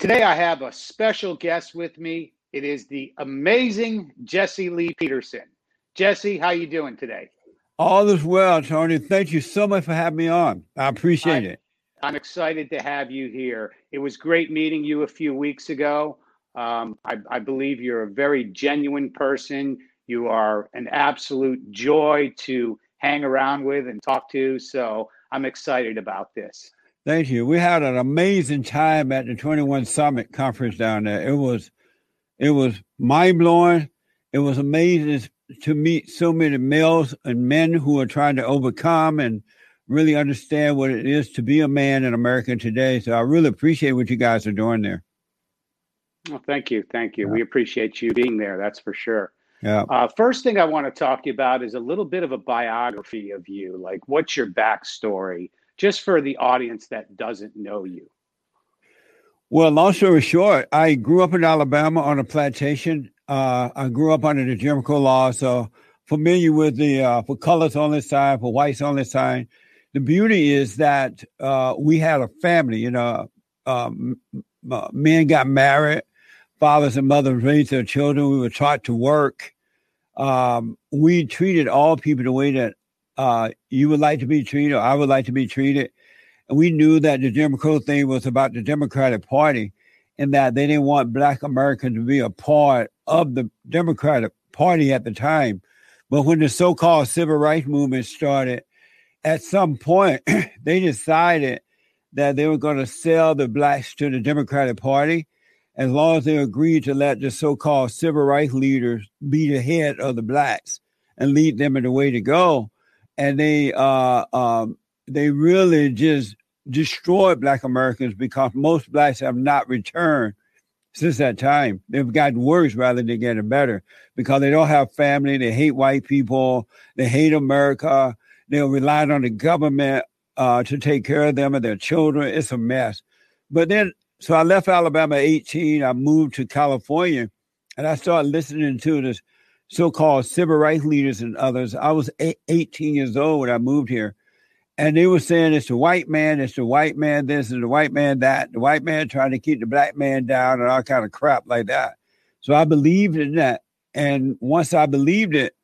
Today, I have a special guest with me. It is the amazing Jesse Lee Peterson. Jesse, how you doing today? All is well, Tony. Thank you so much for having me on. I appreciate I, it. I'm excited to have you here. It was great meeting you a few weeks ago. Um, I, I believe you're a very genuine person. You are an absolute joy to hang around with and talk to. So I'm excited about this. Thank you. We had an amazing time at the 21 Summit conference down there. It was it was mind blowing. It was amazing to meet so many males and men who are trying to overcome and really understand what it is to be a man in America today. So I really appreciate what you guys are doing there. Well, thank you. Thank you. Yeah. We appreciate you being there. That's for sure. Yeah. Uh, first thing I want to talk to you about is a little bit of a biography of you. Like, what's your backstory? Just for the audience that doesn't know you? Well, long story short, I grew up in Alabama on a plantation. Uh, I grew up under the Jim Crow law, so familiar with the uh, for colors on this side, for whites on this side. The beauty is that uh, we had a family. You know, um, men got married, fathers and mothers raised their children. We were taught to work. Um, we treated all people the way that uh, you would like to be treated, or I would like to be treated. And we knew that the Jim Crow thing was about the Democratic Party and that they didn't want Black Americans to be a part of the Democratic Party at the time. But when the so called civil rights movement started, at some point, they decided that they were going to sell the blacks to the Democratic Party as long as they agreed to let the so called civil rights leaders be the head of the blacks and lead them in the way to go and they uh, um, they really just destroyed Black Americans because most blacks have not returned since that time. They've gotten worse rather than getting better because they don't have family. They hate white people. They hate America. They're relying on the government uh, to take care of them and their children. It's a mess. But then, so I left Alabama at 18. I moved to California and I started listening to this so-called civil rights leaders and others. I was 18 years old when I moved here, and they were saying it's the white man, it's the white man this, and the white man that. The white man trying to keep the black man down and all kind of crap like that. So I believed in that, and once I believed it,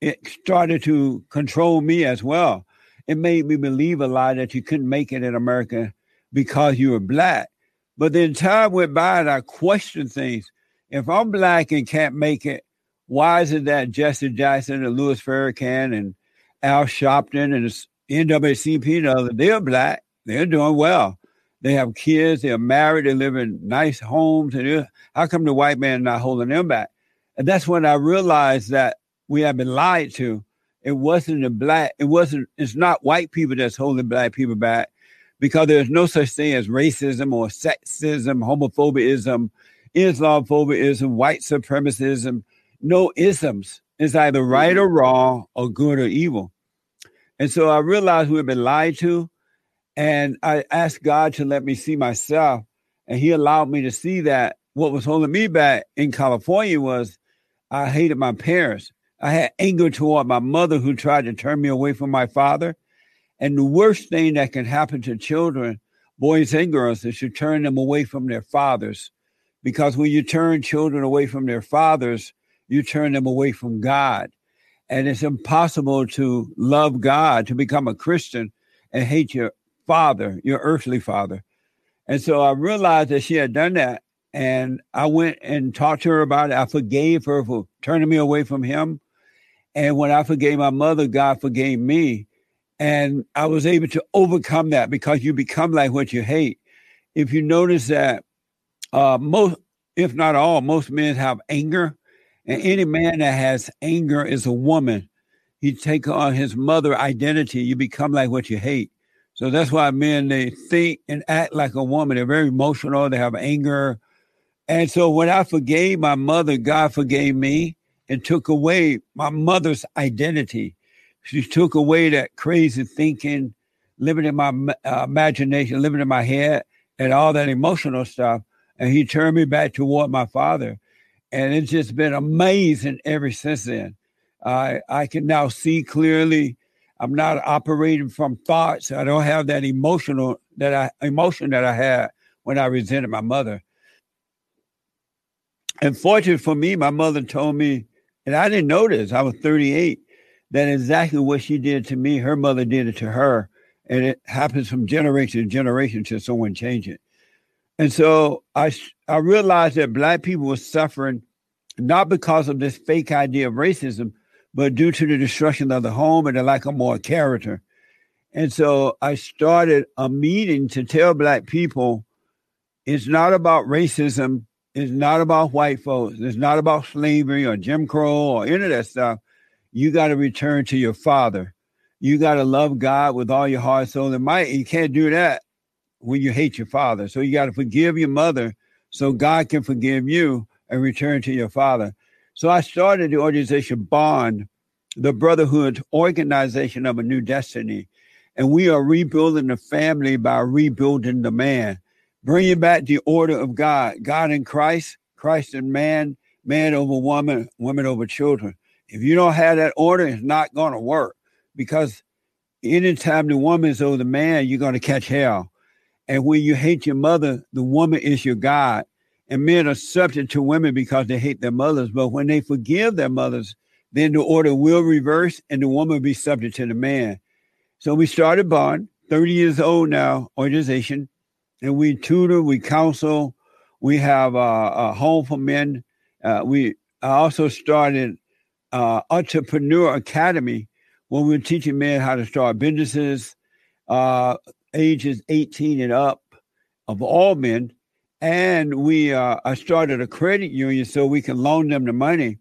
it started to control me as well. It made me believe a lie that you couldn't make it in America because you were black. But then time went by and I questioned things. If I'm black and can't make it, why is it that Jesse Jackson and Louis Farrakhan and Al Sharpton and the NAACP, they're black, they're doing well. They have kids, they're married, they live in nice homes. And how come the white man not holding them back? And that's when I realized that we have been lied to. It wasn't the black, it wasn't, it's not white people that's holding black people back because there's no such thing as racism or sexism, homophobism, Islamophobism, white supremacism no isms. It's either right or mm-hmm. wrong or good or evil. And so I realized we had been lied to. And I asked God to let me see myself. And He allowed me to see that what was holding me back in California was I hated my parents. I had anger toward my mother who tried to turn me away from my father. And the worst thing that can happen to children, boys and girls, is to turn them away from their fathers. Because when you turn children away from their fathers, you turn them away from God. And it's impossible to love God, to become a Christian, and hate your father, your earthly father. And so I realized that she had done that. And I went and talked to her about it. I forgave her for turning me away from him. And when I forgave my mother, God forgave me. And I was able to overcome that because you become like what you hate. If you notice that uh, most, if not all, most men have anger and any man that has anger is a woman. You take on his mother identity, you become like what you hate. So that's why men they think and act like a woman. They're very emotional. They have anger. And so when I forgave my mother, God forgave me and took away my mother's identity. She took away that crazy thinking, living in my uh, imagination, living in my head, and all that emotional stuff. And he turned me back toward my father and it's just been amazing ever since then. I I can now see clearly. I'm not operating from thoughts. I don't have that emotional that I emotion that I had when I resented my mother. And fortunate for me, my mother told me, and I didn't know this, I was 38, that exactly what she did to me, her mother did it to her. And it happens from generation to generation till someone change it. And so I, I realized that black people were suffering not because of this fake idea of racism, but due to the destruction of the home and the lack of more character. And so I started a meeting to tell black people it's not about racism, it's not about white folks, it's not about slavery or Jim Crow or any of that stuff. You got to return to your father. You got to love God with all your heart, soul, and might. You can't do that when you hate your father. So you got to forgive your mother so God can forgive you and return to your father. So I started the organization Bond, the Brotherhood Organization of a New Destiny. And we are rebuilding the family by rebuilding the man, bringing back the order of God, God in Christ, Christ in man, man over woman, woman over children. If you don't have that order, it's not going to work because anytime the woman is over the man, you're going to catch hell. And when you hate your mother, the woman is your God. And men are subject to women because they hate their mothers. But when they forgive their mothers, then the order will reverse and the woman will be subject to the man. So we started Bond, 30 years old now, organization, and we tutor, we counsel, we have a, a home for men. Uh, we also started uh, Entrepreneur Academy, where we're teaching men how to start businesses, uh, ages 18 and up of all men. And we uh, I started a credit union so we can loan them the money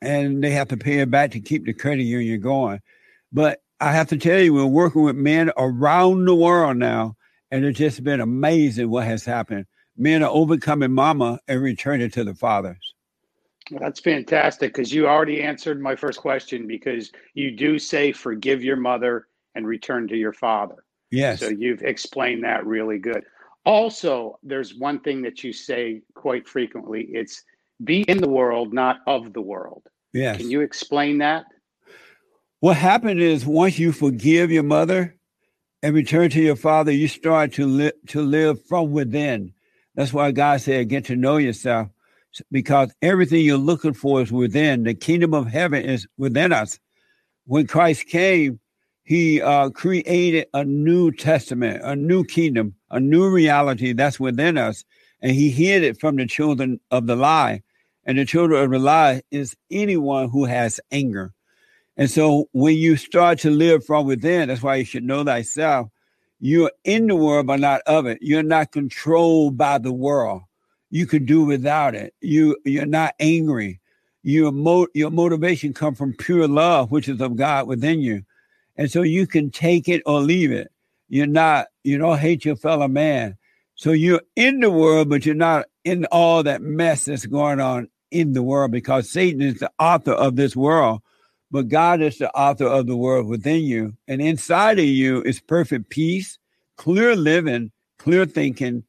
and they have to pay it back to keep the credit union going. But I have to tell you, we're working with men around the world now, and it's just been amazing what has happened. Men are overcoming mama and returning to the fathers. That's fantastic because you already answered my first question because you do say forgive your mother and return to your father. Yes. So you've explained that really good. Also, there's one thing that you say quite frequently it's be in the world, not of the world. Yes. Can you explain that? What happened is once you forgive your mother and return to your father, you start to live to live from within. That's why God said, get to know yourself because everything you're looking for is within. The kingdom of heaven is within us. When Christ came, he uh, created a new testament, a new kingdom, a new reality that's within us. And he hid it from the children of the lie. And the children of the lie is anyone who has anger. And so when you start to live from within, that's why you should know thyself. You're in the world, but not of it. You're not controlled by the world. You can do without it. You you're not angry. Your mo- your motivation come from pure love, which is of God within you. And so you can take it or leave it. You're not, you don't hate your fellow man. So you're in the world, but you're not in all that mess that's going on in the world because Satan is the author of this world but God is the author of the world within you. And inside of you is perfect peace, clear living, clear thinking.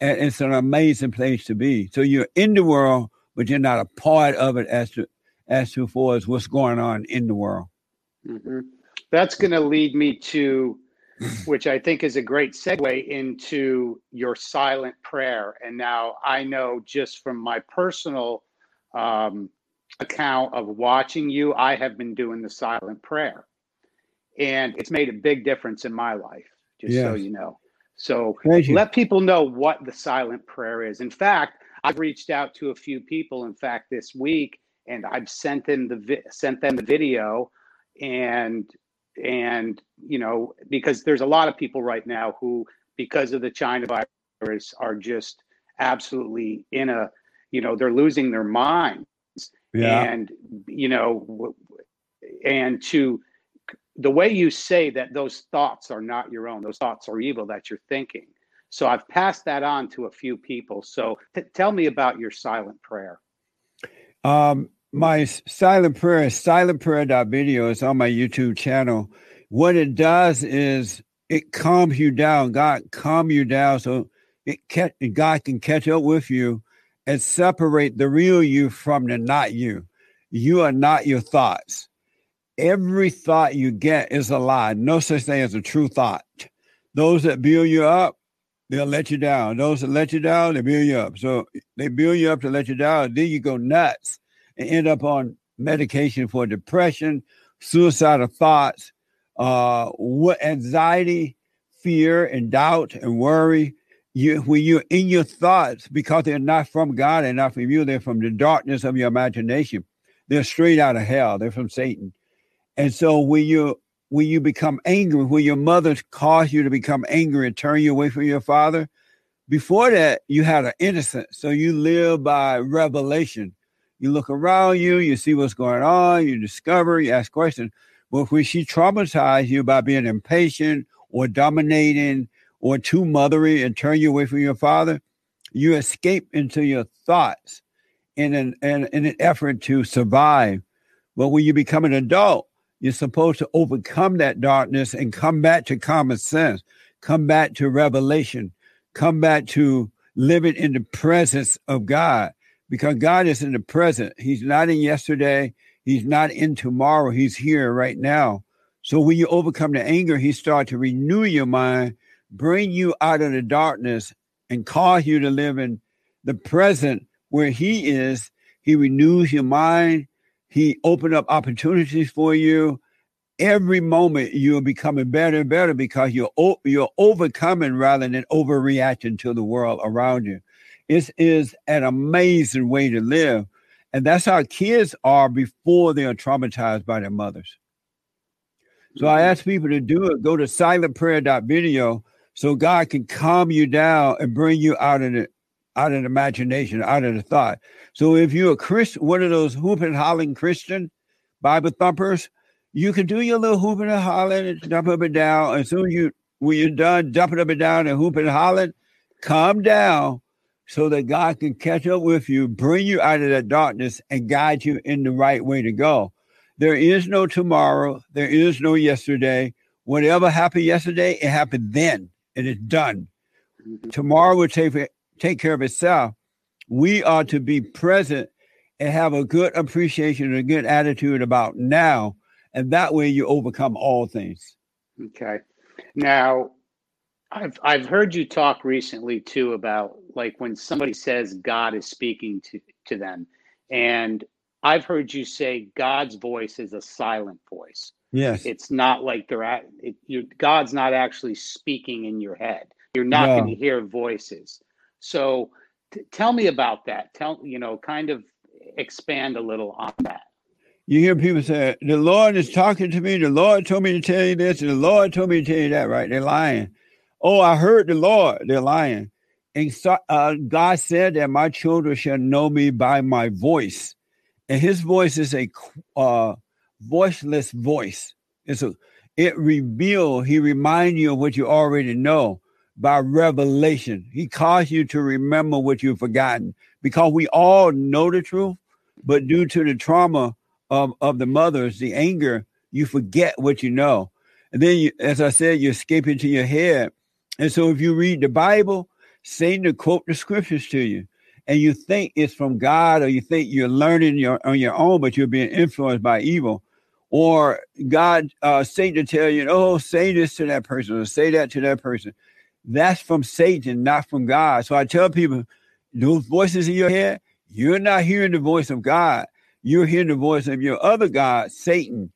And it's an amazing place to be. So you're in the world, but you're not a part of it as to as to far as what's going on in the world. Mm-hmm. That's going to lead me to, which I think is a great segue into your silent prayer. And now I know just from my personal um, account of watching you, I have been doing the silent prayer. And it's made a big difference in my life, just yes. so you know. So you. let people know what the silent prayer is. In fact, I've reached out to a few people, in fact, this week, and I've sent them the vi- sent them the video, and and you know because there's a lot of people right now who, because of the China virus, are just absolutely in a you know they're losing their minds. Yeah. and you know and to the way you say that those thoughts are not your own those thoughts are evil that you're thinking. So i've passed that on to a few people. So t- tell me about your silent prayer. Um my silent prayer is silentprayer.video it's on my youtube channel what it does is it calms you down god calm you down so it god can catch up with you and separate the real you from the not you. You are not your thoughts. Every thought you get is a lie. No such thing as a true thought. Those that build you up, they'll let you down. Those that let you down, they build you up. So they build you up to let you down. Then you go nuts and end up on medication for depression, suicidal thoughts, uh, what anxiety, fear, and doubt and worry. You when you're in your thoughts because they're not from God and not from you, they're from the darkness of your imagination. They're straight out of hell. They're from Satan. And so when you when you become angry, when your mother caused you to become angry and turn you away from your father, before that you had an innocence. So you live by revelation. You look around you, you see what's going on, you discover, you ask questions. But when she traumatized you by being impatient or dominating or too mothery and turn you away from your father, you escape into your thoughts in an, in, in an effort to survive. But when you become an adult, you're supposed to overcome that darkness and come back to common sense, come back to revelation, come back to living in the presence of God because God is in the present. He's not in yesterday. He's not in tomorrow. He's here right now. So when you overcome the anger, he starts to renew your mind, bring you out of the darkness, and cause you to live in the present where he is. He renews your mind. He opened up opportunities for you. Every moment you're becoming better and better because you're you're overcoming rather than overreacting to the world around you. It is an amazing way to live, and that's how kids are before they are traumatized by their mothers. So I mm-hmm. ask people to do it. Go to silentprayer.video so God can calm you down and bring you out of the out of the imagination, out of the thought. So if you're a Christian, one of those hooping and hollering Christian Bible thumpers, you can do your little hooping and hollering and jump up and down. As soon as you when you're done jumping up and down and hooping and hollering, calm down so that God can catch up with you, bring you out of that darkness, and guide you in the right way to go. There is no tomorrow. There is no yesterday. Whatever happened yesterday, it happened then. It is done. Mm-hmm. Tomorrow will take take care of itself. We are to be present and have a good appreciation and a good attitude about now. And that way you overcome all things. Okay. Now, I've I've heard you talk recently too about like when somebody says God is speaking to, to them. And I've heard you say God's voice is a silent voice. Yes. It's not like they're at it, you God's not actually speaking in your head. You're not no. going to hear voices. So t- tell me about that. Tell, you know, kind of expand a little on that. You hear people say, the Lord is talking to me. The Lord told me to tell you this, and the Lord told me to tell you that, right? They're lying. Oh, I heard the Lord. They're lying. And so, uh, God said that my children shall know me by my voice. And his voice is a uh, voiceless voice. It's a, it reveal, he remind you of what you already know by revelation. He caused you to remember what you've forgotten because we all know the truth, but due to the trauma of, of the mothers, the anger, you forget what you know. And then, you, as I said, you escape into your head. And so if you read the Bible, Satan to quote the scriptures to you. And you think it's from God, or you think you're learning your, on your own, but you're being influenced by evil. Or God, uh, Satan to tell you, oh, say this to that person, or say that to that person that's from Satan, not from God. So I tell people, those voices in your head, you're not hearing the voice of God. You're hearing the voice of your other God, Satan.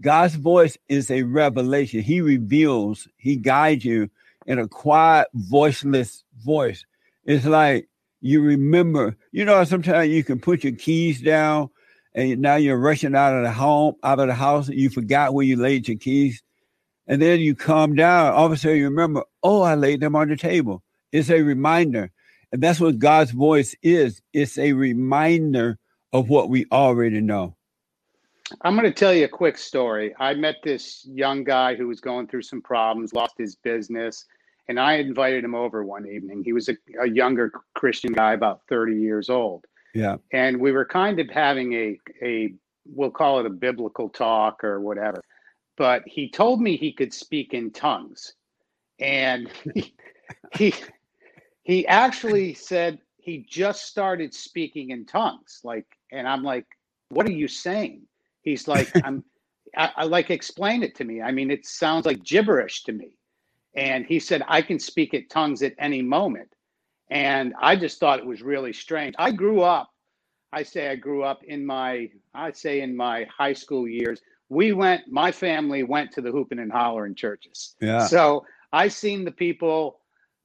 God's voice is a revelation. He reveals, he guides you in a quiet, voiceless voice. It's like you remember, you know, sometimes you can put your keys down and now you're rushing out of the home, out of the house, and you forgot where you laid your keys. And then you calm down. All of a sudden you remember, oh, I laid them on the table. It's a reminder. And that's what God's voice is. It's a reminder of what we already know. I'm going to tell you a quick story. I met this young guy who was going through some problems, lost his business, and I invited him over one evening. He was a, a younger Christian guy, about 30 years old. Yeah. And we were kind of having a, a we'll call it a biblical talk or whatever but he told me he could speak in tongues and he, he he actually said he just started speaking in tongues like and i'm like what are you saying he's like i'm I, I, like explain it to me i mean it sounds like gibberish to me and he said I can speak at tongues at any moment. And I just thought it was really strange. I grew up, I say I grew up in my, I'd say in my high school years, we went, my family went to the hooping and hollering churches. Yeah. So I seen the people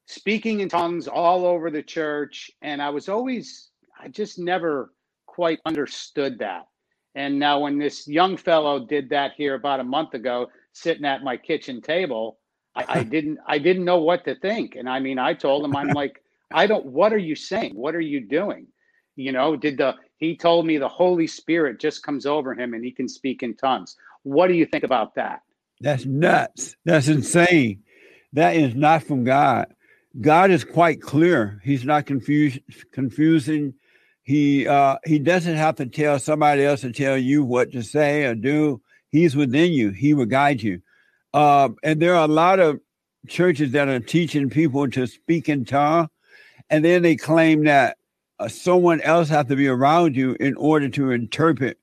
speaking in tongues all over the church. And I was always, I just never quite understood that. And now when this young fellow did that here about a month ago, sitting at my kitchen table, I, I didn't I didn't know what to think. And I mean, I told him, I'm like, I don't what are you saying? What are you doing? You know, did the he told me the Holy Spirit just comes over him and he can speak in tongues. What do you think about that? That's nuts. That's insane. That is not from God. God is quite clear. He's not confused, confusing. He uh, he doesn't have to tell somebody else to tell you what to say or do. He's within you. He will guide you. Uh, and there are a lot of churches that are teaching people to speak in tongue, and then they claim that uh, someone else has to be around you in order to interpret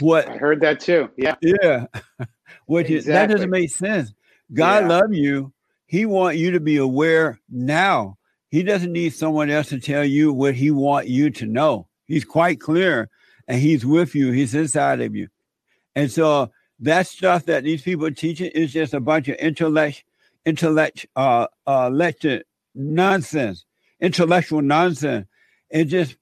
what. I heard that too. Yeah. Yeah. Which is, that doesn't make sense. God Yeah. love you. He want you to be aware now. He doesn't need someone else to tell you what he want you to know. He's quite clear and he's with you. He's inside of you. And so that stuff that these people are teaching is just a bunch of intellect, intellect, uh, uh, lecture nonsense, intellectual nonsense. It's just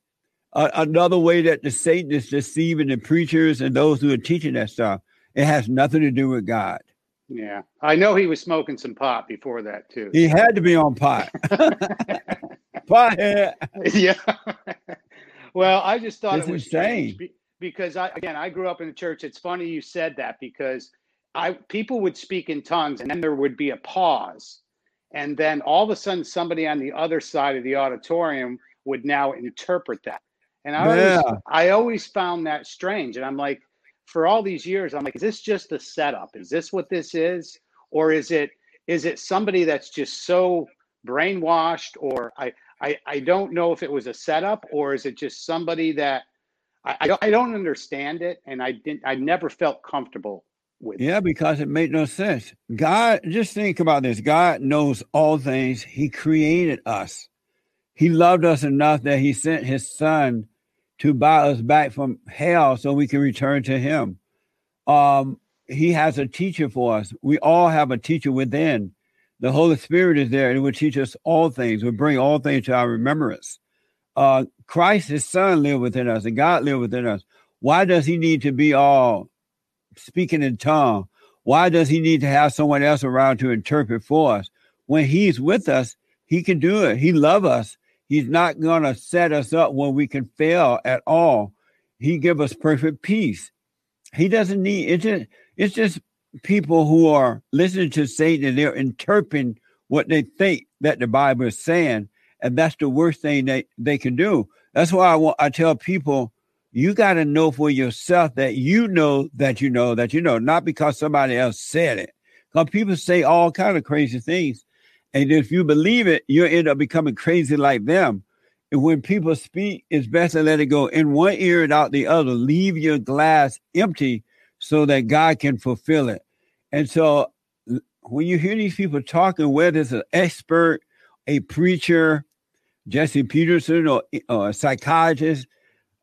uh, another way that the Satan is deceiving the preachers and those who are teaching that stuff. It has nothing to do with God. Yeah. I know he was smoking some pot before that too. He had to be on pot. Pothead. yeah. well, I just thought It's it was insane. strange because I again I grew up in the church. It's funny you said that because I people would speak in tongues and then there would be a pause. And then all of a sudden somebody on the other side of the auditorium would now interpret that. And I Yeah. always I always found that strange. And I'm like, for all these years, I'm like, is this just a setup? Is this what this is? Or is it is it somebody that's just so brainwashed or I, I I don't know if it was a setup or is it just somebody that I, I don't understand it and I didn't I never felt comfortable with it. Yeah, because it made no sense. God, just think about this. God knows all things. He created us. He loved us enough that he sent his son to buy us back from hell so we can return to him. Um, he has a teacher for us. We all have a teacher within. The Holy Spirit is there and it will teach us all things, will bring all things to our remembrance. Uh, Christ, his son, live within us, and God live within us. Why does he need to be all speaking in tongue? Why does he need to have someone else around to interpret for us? When he's with us, he can do it. He love us. He's not going to set us up where we can fail at all. He give us perfect peace. He doesn't need it's just it's just people who are listening to Satan and they're interpreting what they think that the Bible is saying, and that's the worst thing they, they can do. That's why I want I tell people you got to know for yourself that you know that you know that you know, not because somebody else said it. Because people say all kind of crazy things, and if you believe it, you end up becoming crazy like them. And when people speak, it's best to let it go in one ear and out the other. Leave your glass empty so that God can fulfill it. And so when you hear these people talking, whether it's an expert, a preacher, Jesse Peterson, or, or a psychologist,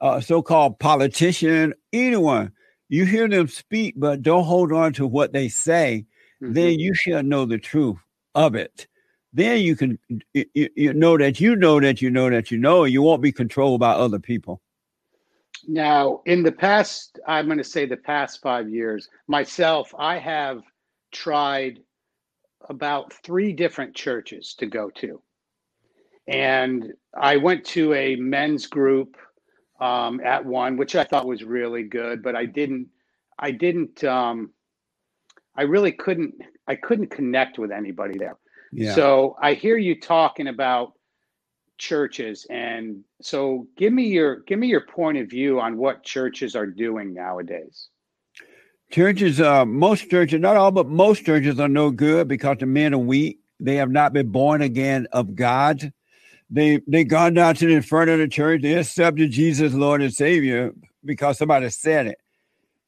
a so-called politician, anyone, you hear them speak, but don't hold on to what they say. Mhm. Then you shall know the truth of it. Then you can you, you- you know that you know that you know that you know. And you won't be controlled by other people. Now, in the past, I'm going to say the past five years, myself, I have tried about three different churches to go to. And I went to a men's group um, at one, which I thought was really good, but I didn't, I didn't, um, I really couldn't, I couldn't connect with anybody there. Yeah. So I hear you talking about churches and so give me your give me your point of view on what churches are doing nowadays. Churches, uh, most churches, not all, but most churches are no good because the men are weak. They have not been born again of God. They they gone down to the front of the church. They accepted Jesus, Lord and Savior, because somebody said it.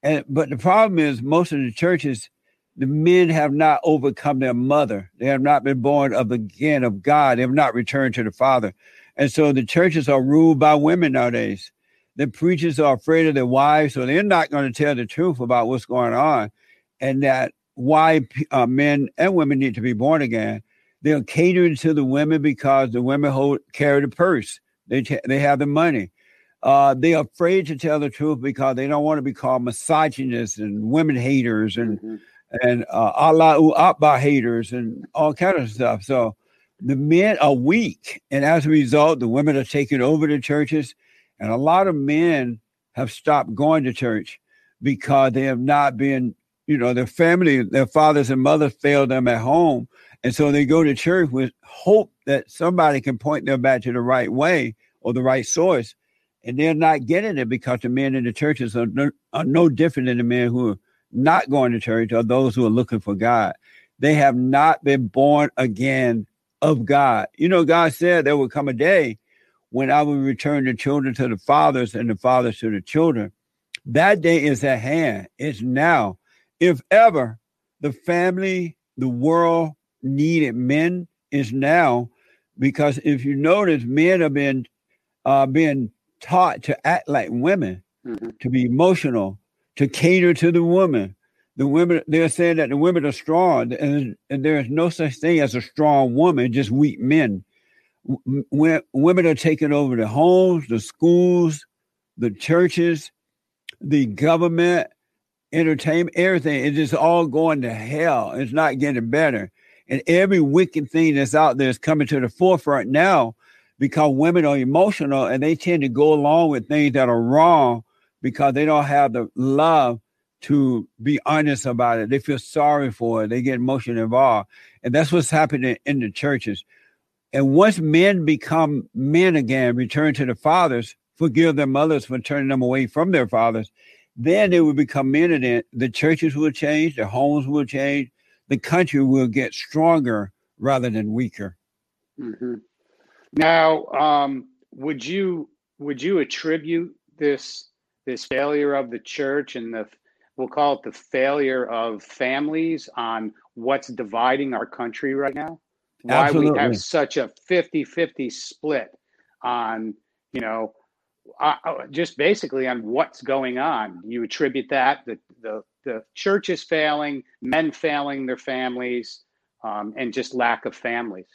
And but the problem is, most of the churches the men have not overcome their mother. They have not been born of again of God. They have not returned to the Father. And so the churches are ruled by women nowadays. The preachers are afraid of their wives, so they're not going to tell the truth about what's going on and that why uh, men and women need to be born again. They're catering to the women because the women hold carry the purse. They t- they have the money. Uh, they're afraid to tell the truth because they don't want to be called misogynists and women haters and mm-hmm. and uh, Allah Akbar haters and all kind of stuff. So the men are weak, and as a result, the women are taking over the churches, and a lot of men have stopped going to church because they have not been, you know, their family, their fathers and mothers failed them at home, and so they go to church with hope that somebody can point them back to the right way or the right source, and they're not getting it because the men in the churches are no, are no different than the men who are not going to church or those who are looking for God. They have not been born again of God. You know, God said there would come a day when I will return the children to the fathers and the fathers to the children. That day is at hand. It's now. If ever the family, the world needed. Men, is now. Because if you notice, men have been uh, being taught to act like women, mm-hmm. to be emotional, to cater to the woman, the women they're saying that the women are strong and, and there is no such thing as a strong woman just weak men. When women are taking over the homes the schools the churches the government entertainment everything. It's just all going to hell. It's not getting better and every wicked thing that's out there is coming to the forefront now because women are emotional and they tend to go along with things that are wrong because they don't have the love to be honest about it. They feel sorry for it. They get emotionally involved. And that's what's happening in the churches. And once men become men again, return to the fathers, forgive their mothers for turning them away from their fathers, then they will become men again. The churches will change, the homes will change, the country will get stronger rather than weaker. Mm-hmm. Now, um, would you would you attribute this this failure of the church and the we'll call it the failure of families on what's dividing our country right now. Why Absolutely. we have such a 50 50 split on, you know, uh, uh, just basically on what's going on. You attribute that the, the, the church is failing, men failing their families, um, and just lack of families.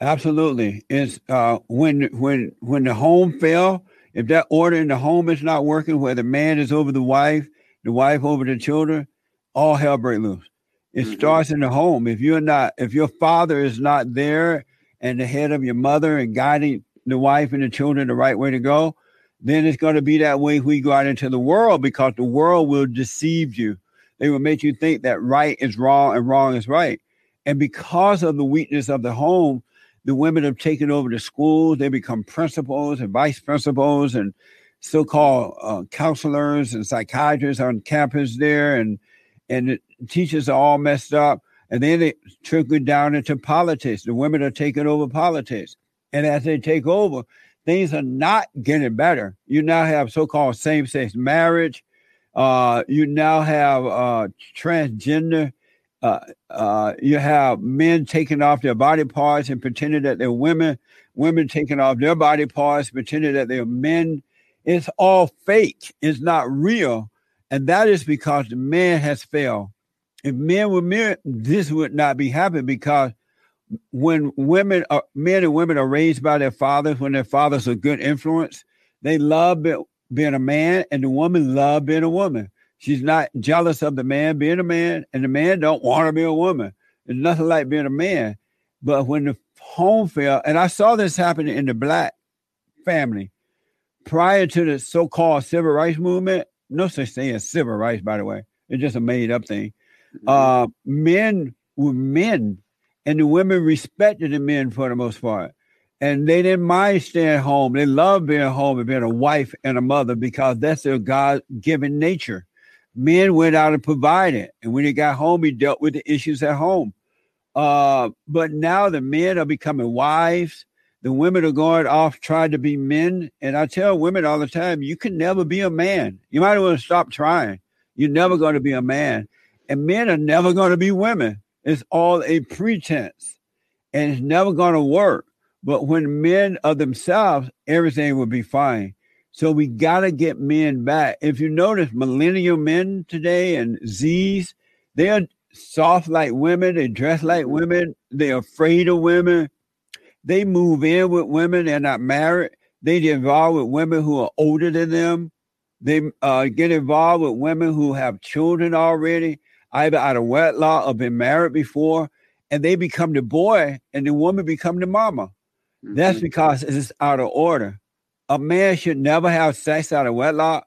Absolutely. It's uh, when when when the home fell, if that order in the home is not working, where the man is over the wife the wife over the children, all hell break loose. It mm-hmm. starts in the home. If you're not, if your father is not there and the head of your mother and guiding the wife and the children the right way to go, then it's going to be that way when you go out into the world because the world will deceive you. They will make you think that right is wrong and wrong is right. And because of the weakness of the home, the women have taken over the schools. They become principals and vice principals and so-called uh, counselors and psychiatrists on campus there, and and the teachers are all messed up. And then it trickled down into politics. The women are taking over politics, and as they take over, things are not getting better. You now have so-called same-sex marriage. Uh, you now have uh, transgender. Uh, uh, you have men taking off their body parts and pretending that they're women. Women taking off their body parts, pretending that they're men it's all fake. It's not real. And that is because the man has failed. If men were men, this would not be happening because when women are men and women are raised by their fathers, when their fathers are good influence, they love being a man, and the woman love being a woman. She's not jealous of the man being a man, and the man don't want to be a woman. It's nothing like being a man. But when the home fell, and I saw this happening in the black family, prior to the so-called civil rights movement, no such thing as civil rights, by the way. It's just a made-up thing. Mm-hmm. Uh, men were men, and the women respected the men for the most part. And they didn't mind staying home. They loved being home and being a wife and a mother because that's their God-given nature. Men went out and provided, and when he got home, he dealt with the issues at home. Uh, but now the men are becoming wives the women are going off trying to be men. And I tell women all the time, you can never be a man. You might want to stop trying. You're never going to be a man. And men are never going to be women. It's all a pretense and it's never going to work. But when men are themselves, everything will be fine. So we got to get men back. If you notice, millennial men today and Z's, they're soft like women. They dress like women. They're afraid of women. They move in with women. They're not married. They get involved with women who are older than them. They uh, get involved with women who have children already, either out of wedlock or been married before, and they become the boy, and the woman become the mama. Mm-hmm. That's because it's out of order. A man should never have sex out of wedlock.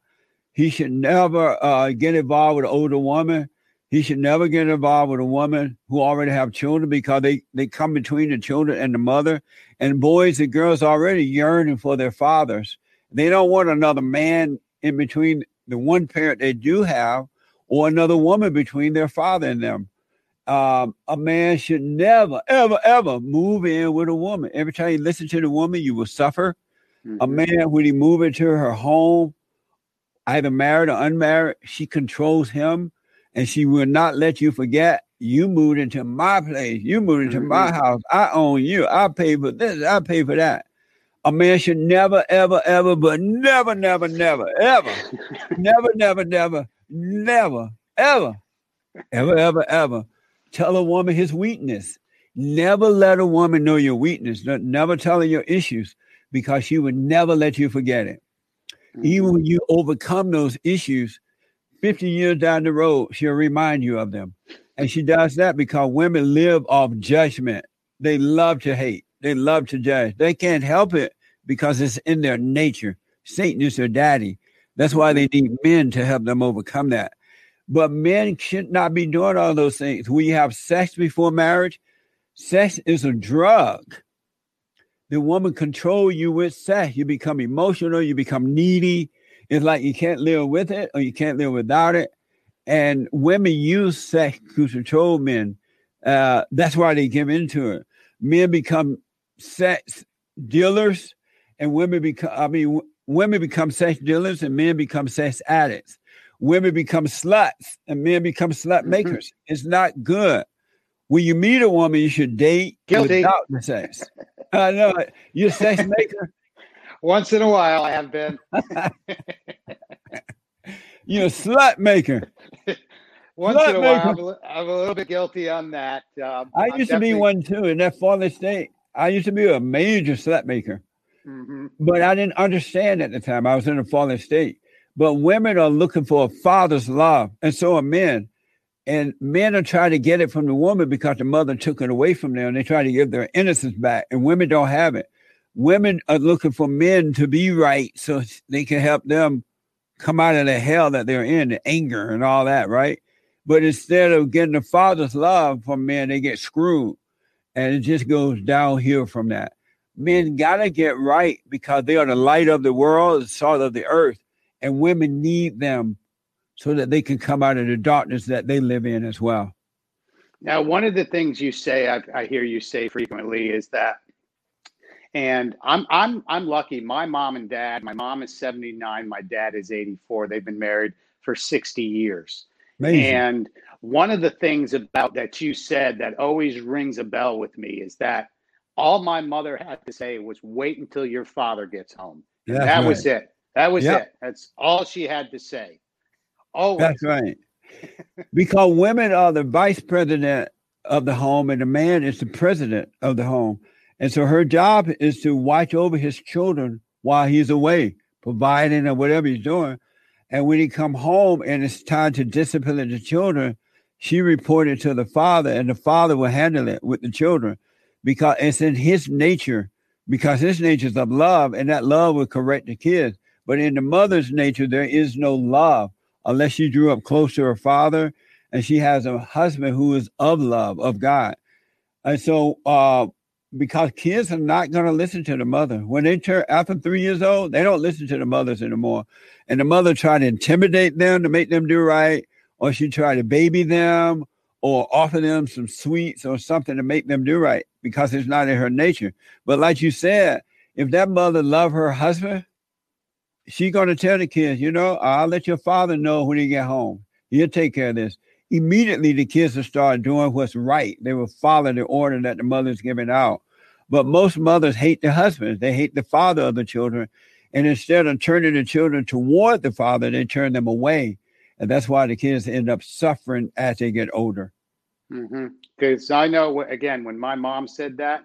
He should never uh, get involved with an older woman. He should never get involved with a woman who already have children because they, they come between the children and the mother. And boys and girls already yearning for their fathers. They don't want another man in between the one parent they do have or another woman between their father and them. Um, a man should never, ever, ever move in with a woman. Every time you listen to the woman, you will suffer. Mm-hmm. A man, when he move into her home, either married or unmarried, she controls him and she will not let you forget you moved into my place. You moved into mm-hmm. my house. I own you. I pay for this. I pay for that. A man should never, ever, ever, but never, never, never, ever, never, never, never, never, ever, ever, ever, ever tell a woman his weakness. Never let a woman know your weakness. Never tell her your issues because she would never let you forget it. Mm-hmm. Even when you overcome those issues, 50 years down the road, she'll remind you of them. And she does that because women live off judgment. They love to hate, they love to judge. They can't help it because it's in their nature. Satan is their daddy. That's why they need men to help them overcome that. But men should not be doing all those things. You have sex before marriage, sex is a drug. The woman control you with sex. You become emotional, you become needy. It's like you can't live with it or you can't live without it. And women use sex to control men. Uh, that's why they give into it. Men become sex dealers, and women become. I mean, women become sex dealers, and men become sex addicts women become sluts and men become slut mm-hmm. makers. Mm-hmm. It's not good. When you meet a woman, you should date Guilty. without the sex. I know. You're a sex maker. Once in a while, I have been. You're a slut maker. Once slut in a while, I'm a, I'm a, little bit guilty on that. Um, I used to be one too in that father state. I used to be a major slut maker, mm-hmm. but I didn't understand at the time. I was in a fallen state. But women are looking for a father's love, and so are men. And men are trying to get it from the woman because the mother took it away from them. And they try to give their innocence back, and women don't have it. Women are looking for men to be right so they can help them come out of the hell that they're in, the anger and all that, right? But instead of getting the father's love from men, they get screwed. And it just goes downhill from that. Men got to get right because they are the light of the world, the salt of the earth and women need them so that they can come out of the darkness that they live in as well. Now, one of the things you say, I, I hear you say frequently, is that, and I'm I'm I'm lucky. My mom and dad. My mom is 79. My dad is 84. They've been married for 60 years. Amazing. And one of the things about that you said that always rings a bell with me is that all my mother had to say was, "Wait until your father gets home." that right. was it. That was yep. it. That's all she had to say. Oh, That's right. because women are the vice president of the home and the man is the president of the home. And so her job is to watch over his children while he's away, providing or whatever he's doing. And when he come home and it's time to discipline the children, she reported to the father, and the father will handle it with the children because it's in his nature, because his nature is of love, and that love will correct the kids. But in the mother's nature, there is no love unless she grew up close to her father and she has a husband who is of love, of God. And so, uh, because kids are not going to listen to the mother when they turn after three years old, they don't listen to the mothers anymore. And the mother try to intimidate them to make them do right, or she try to baby them or offer them some sweets or something to make them do right because it's not in her nature. But like you said, if that mother love her husband, she going to tell the kids, you know, I'll let your father know when he get home. He'll take care of this. immediately the kids will start doing what's right. They will follow the order that the mother's giving out. But most mothers hate their husbands. They hate the father of the children. And instead of turning the children toward the father, they turn them away. And that's why the kids end up suffering as they get older. Because mm-hmm. I know, again, when my mom said that,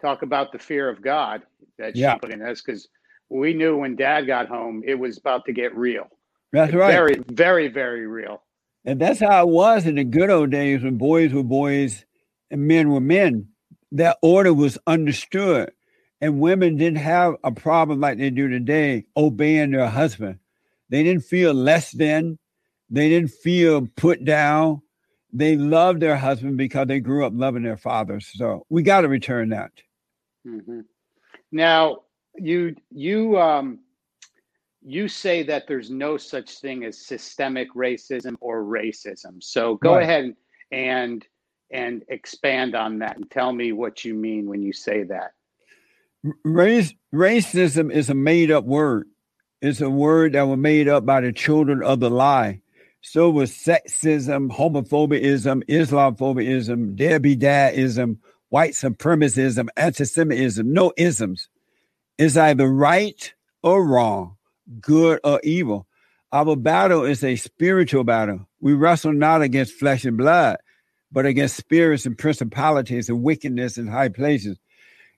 talk about the fear of God that she yeah. put in us, because we knew when dad got home, it was about to get real. That's right. Very, very, very real. And that's how it was in the good old days when boys were boys and men were men. That order was understood. And women didn't have a problem like they do today obeying their husband. They didn't feel less than, they didn't feel put down. They loved their husband because they grew up loving their fathers. So we got to return that. Mm-hmm. Now, you you um, you say that there's no such thing as systemic racism or racism. So go right. ahead and and expand on that and tell me what you mean when you say that. Race, racism is a made up word. It's a word that was made up by the children of the lie. So was sexism, homophobism, Islamophobism, Debbie Dadism, white supremacism, anti-Semitism, no isms. It's either right or wrong good or evil. Our battle is a spiritual battle. We wrestle not against flesh and blood, but against spirits and principalities and wickedness in high places.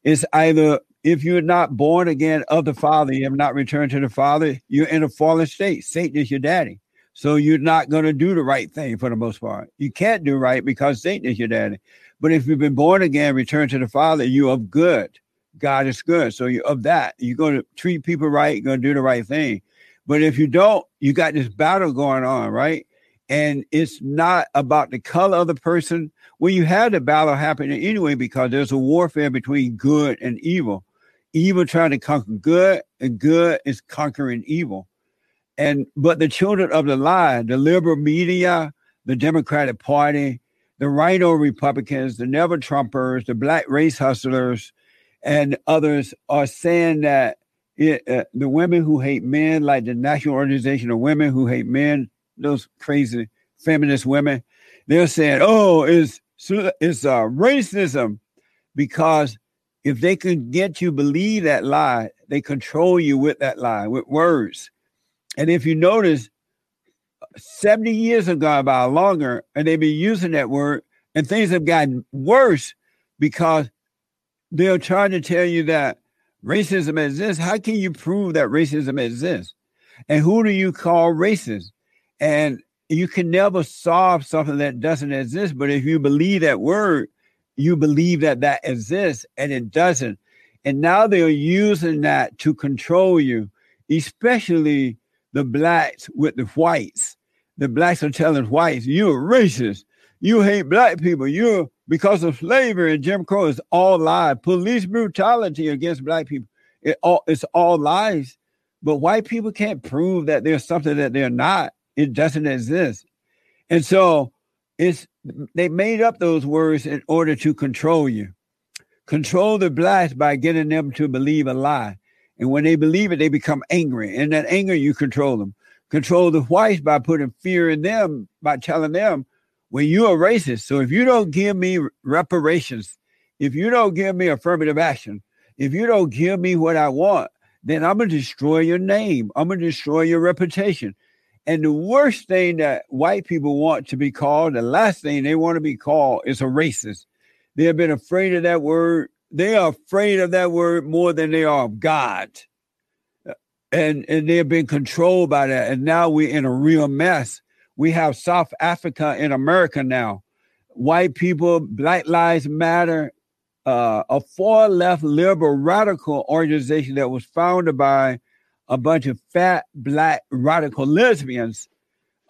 It's either if you're not born again of the Father, you have not returned to the Father, you're in a fallen state. Satan is your daddy. So you're not going to do the right thing for the most part. You can't do right because Satan is your daddy. But if you've been born again, return to the Father, you are of good. God is good. So you of that, you're going to treat people right, you're going to do the right thing. But if you don't, you got this battle going on, right? And it's not about the color of the person. Well, you had the battle happening anyway because there's a warfare between good and evil. Evil trying to conquer good, and good is conquering evil. And but the children of the lie, the liberal media, the Democratic Party, the RINO Republicans, the never Trumpers, the black race hustlers, and others are saying that it, uh, the women who hate men, like the National Organization of Women Who Hate Men, those crazy feminist women, they're saying, "Oh, it's it's uh, racism," because if they can get you believe that lie, they control you with that lie, with words. And if you notice, 70 years have gone by longer, and they've been using that word, and things have gotten worse because they're trying to tell you that racism exists. How can you prove that racism exists? And who do you call racist? And you can never solve something that doesn't exist. But if you believe that word, you believe that that exists and it doesn't. And now they're using that to control you, especially the blacks with the whites. The blacks are telling whites, you're racist. You hate black people. You're because of slavery and Jim Crow is all lies. Police brutality against black people, it all it's all lies. But white people can't prove that there's something that they're not. It doesn't exist. And so it's they made up those words in order to control you. Control the blacks by getting them to believe a lie. And when they believe it, they become angry. And that anger, you control them. Control the whites by putting fear in them, by telling them well, you're racist. So if you don't give me reparations, if you don't give me affirmative action, if you don't give me what I want, then I'm going to destroy your name. I'm going to destroy your reputation. And the worst thing that white people want to be called, the last thing they want to be called is a racist. They have been afraid of that word. They are afraid of that word more than they are of God. Uh, and, and they have been controlled by that. And now we're in a real mess we have South Africa in America now. White people, Black Lives Matter, uh, a far left liberal radical organization that was founded by a bunch of fat black radical lesbians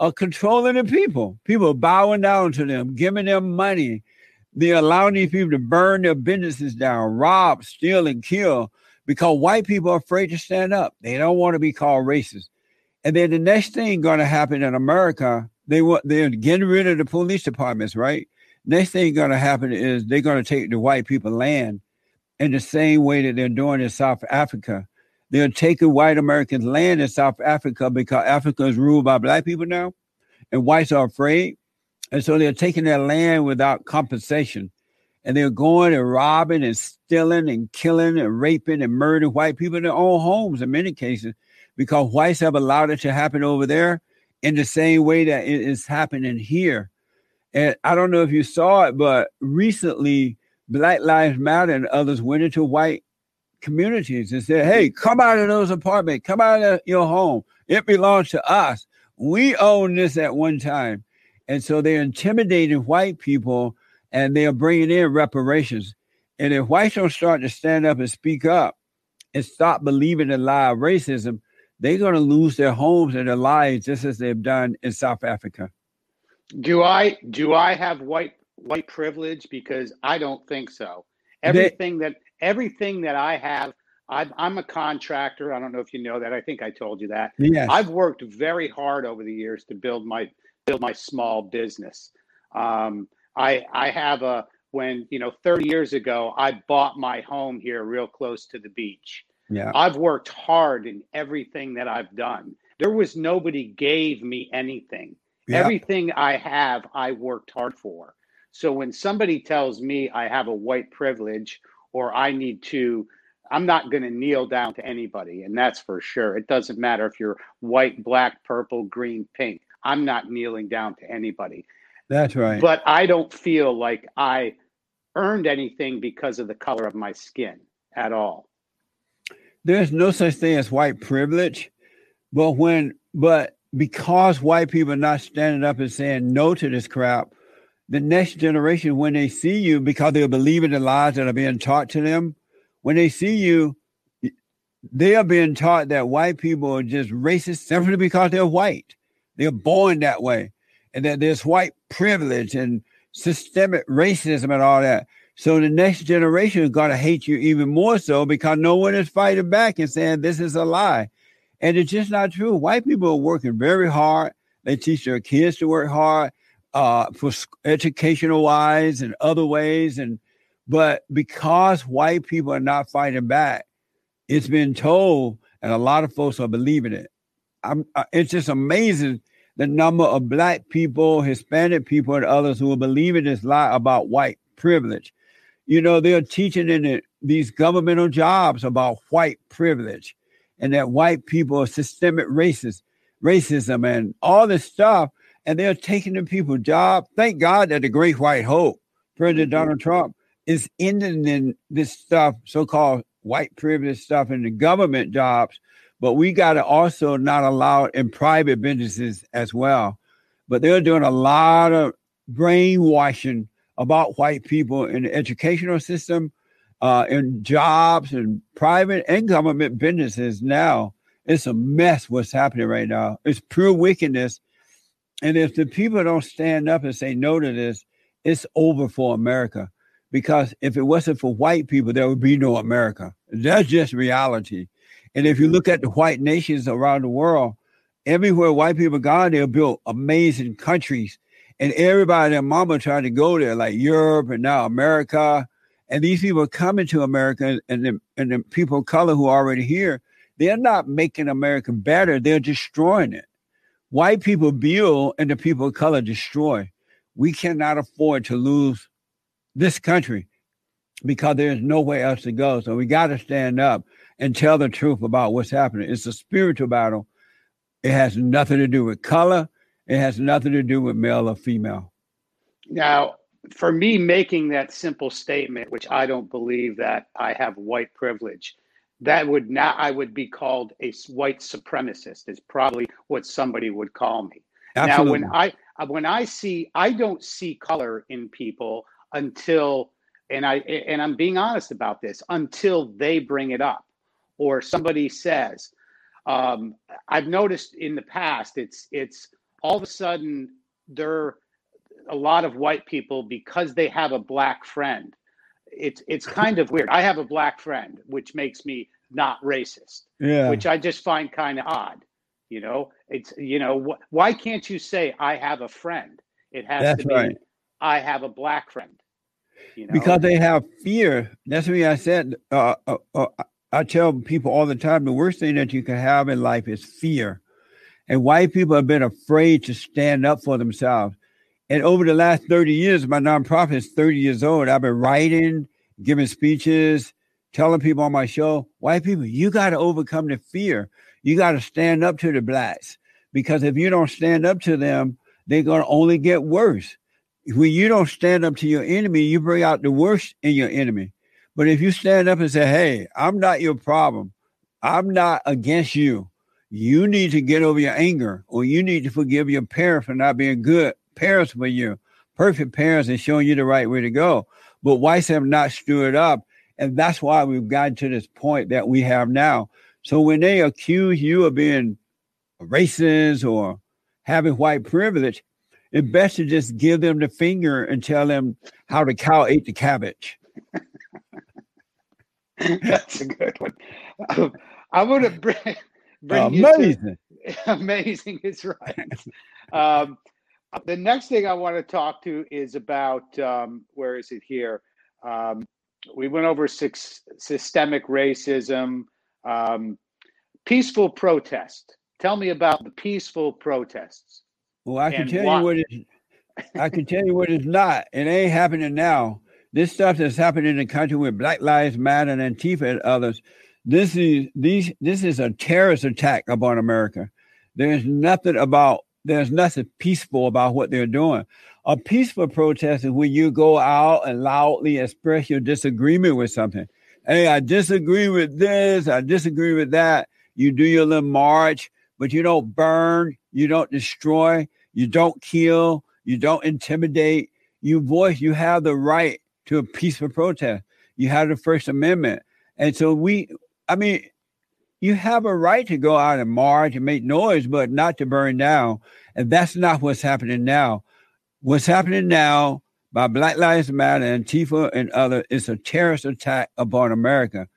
are controlling the people. People bowing down to them, giving them money. They're allowing these people to burn their businesses down, rob, steal, and kill because white people are afraid to stand up. They don't want to be called racist. And then the next thing going to happen in America, they want they're getting rid of the police departments, right? Next thing going to happen is they're going to take the white people land in the same way that they're doing in South Africa. They're taking white Americans land in South Africa because Africa is ruled by black people now, and whites are afraid. And so they're taking their land without compensation. And they're going and robbing and stealing and killing and raping and murdering white people in their own homes in many cases because whites have allowed it to happen over there in the same way that it is happening here. And I don't know if you saw it, but recently Black Lives Matter and others went into white communities and said, Hey, come out of those apartments, come out of your home. It belongs to us. We own this at one time. And so they're intimidating white people and they are bringing in reparations. And if whites don't start to stand up and speak up and stop believing the lie of racism, they're going to lose their homes and their lives just as they've done in South Africa. Do I do I have white white privilege? Because I don't think so. Everything they, that everything that I have, i am a contractor. I don't know if you know that. I think I told you that. Yes. I've worked very hard over the years to build my build my small business. Um, I I have a when you know 30 years ago I bought my home here real close to the beach. Yeah. I've worked hard in everything that I've done. There was nobody gave me anything. Yeah. Everything I have, I worked hard for. So when somebody tells me I have a white privilege or I need to I'm not going to kneel down to anybody, and that's for sure. It doesn't matter if you're white, black, purple, green, pink. I'm not kneeling down to anybody. That's right. But I don't feel like I earned anything because of the color of my skin at all. There's no such thing as white privilege, but when but because white people are not standing up and saying no to this crap, the next generation, when they see you, because they're believing the lies that are being taught to them, when they see you, they are being taught that white people are just racist simply because they're white. They're born that way. And that there's white privilege and systemic racism and all that. So the next generation is going to hate you even more so because no one is fighting back and saying this is a lie. And it's just not true. White people are working very hard. They teach their kids to work hard uh, for educational wise and other ways. And but because white people are not fighting back, it's been told, and a lot of folks are believing it. I'm, uh, it's just amazing the number of black people, Hispanic people, and others who are believing this lie about white privilege. You know, they're teaching in it, these governmental jobs about white privilege and that white people are systemic racist, racism and all this stuff. And they're taking the people job. Thank God that the great white hope, President mm-hmm. Donald Trump, is ending this stuff, so-called white privilege stuff in the government jobs but we got to also not allow it in private businesses as well. But they're doing a lot of brainwashing about white people in the educational system, uh, in jobs, and private and government businesses now. It's a mess what's happening right now. It's pure wickedness. And if the people don't stand up and say no to this, it's over for America. Because if it wasn't for white people, there would be no America. That's just reality. And if you look at the white nations around the world, everywhere white people gone, they'll build amazing countries. And everybody and mama trying to go there, like Europe and now America. And these people coming to America and the, and the people of color who are already here, they're not making America better, they're destroying it. White people build and the people of color destroy. We cannot afford to lose this country because there's nowhere else to go. So we got to stand up and tell the truth about what's happening. It's a spiritual battle. It has nothing to do with color. It has nothing to do with male or female. Now, for me, making that simple statement, which I don't believe that I have white privilege, that would not, I would be called a white supremacist, is probably what somebody would call me. Absolutely. Now, when I, when I see, I don't see color in people until, and I, and I'm being honest about this, until they bring it up or somebody says. Um, I've noticed in the past, it's it's all of a sudden there a lot of white people because they have a black friend. It's it's kind of weird. I have a black friend, which makes me not racist. Yeah. Which I just find kind of odd. You know, it's you know wh- why can't you say I have a friend? It has That's to be right. I have a black friend. You know? Because they have fear. That's why I said uh, uh, uh, I tell people all the time the worst thing that you can have in life is fear. And white people have been afraid to stand up for themselves. And over the last 30 years, my nonprofit is 30 years old. I've been writing, giving speeches, telling people on my show, white people, you got to overcome the fear. You got to stand up to the blacks because if you don't stand up to them, they're going to only get worse. When you don't stand up to your enemy, you bring out the worst in your enemy. But if you stand up and say, hey, I'm not your problem, I'm not against you. You need to get over your anger, or you need to forgive your parents for not being good parents for you, perfect parents, and showing you the right way to go. But whites have not stood up. And that's why we've gotten to this point that we have now. So when they accuse you of being racist or having white privilege, it's best to just give them the finger and tell them how the cow ate the cabbage. That's a good one. Um, I'm going to bring amazing. To, amazing is right. Um, the next thing I want to talk to is about um, where is it here? Um, we went over six, systemic racism, um, peaceful protest. Tell me about the peaceful protests. Well, I can tell why. you what it. I can tell you what it's not. It ain't happening now. This stuff that's happening in the country with Black Lives Matter and Antifa and others. This is these. This is a terrorist attack upon America. There's nothing about. There's nothing peaceful about what they're doing. A peaceful protest is when you go out and loudly express your disagreement with something. Hey, I disagree with this. I disagree with that. You do your little march but you don't burn, you don't destroy, you don't kill, you don't intimidate. You voice, you have the right to a peaceful protest. You have the First Amendment. And so we, I mean, you have a right to go out and march and make noise, but not to burn down. And that's not what's happening now. What's happening now by Black Lives Matter, and Antifa, and other is a terrorist attack upon America.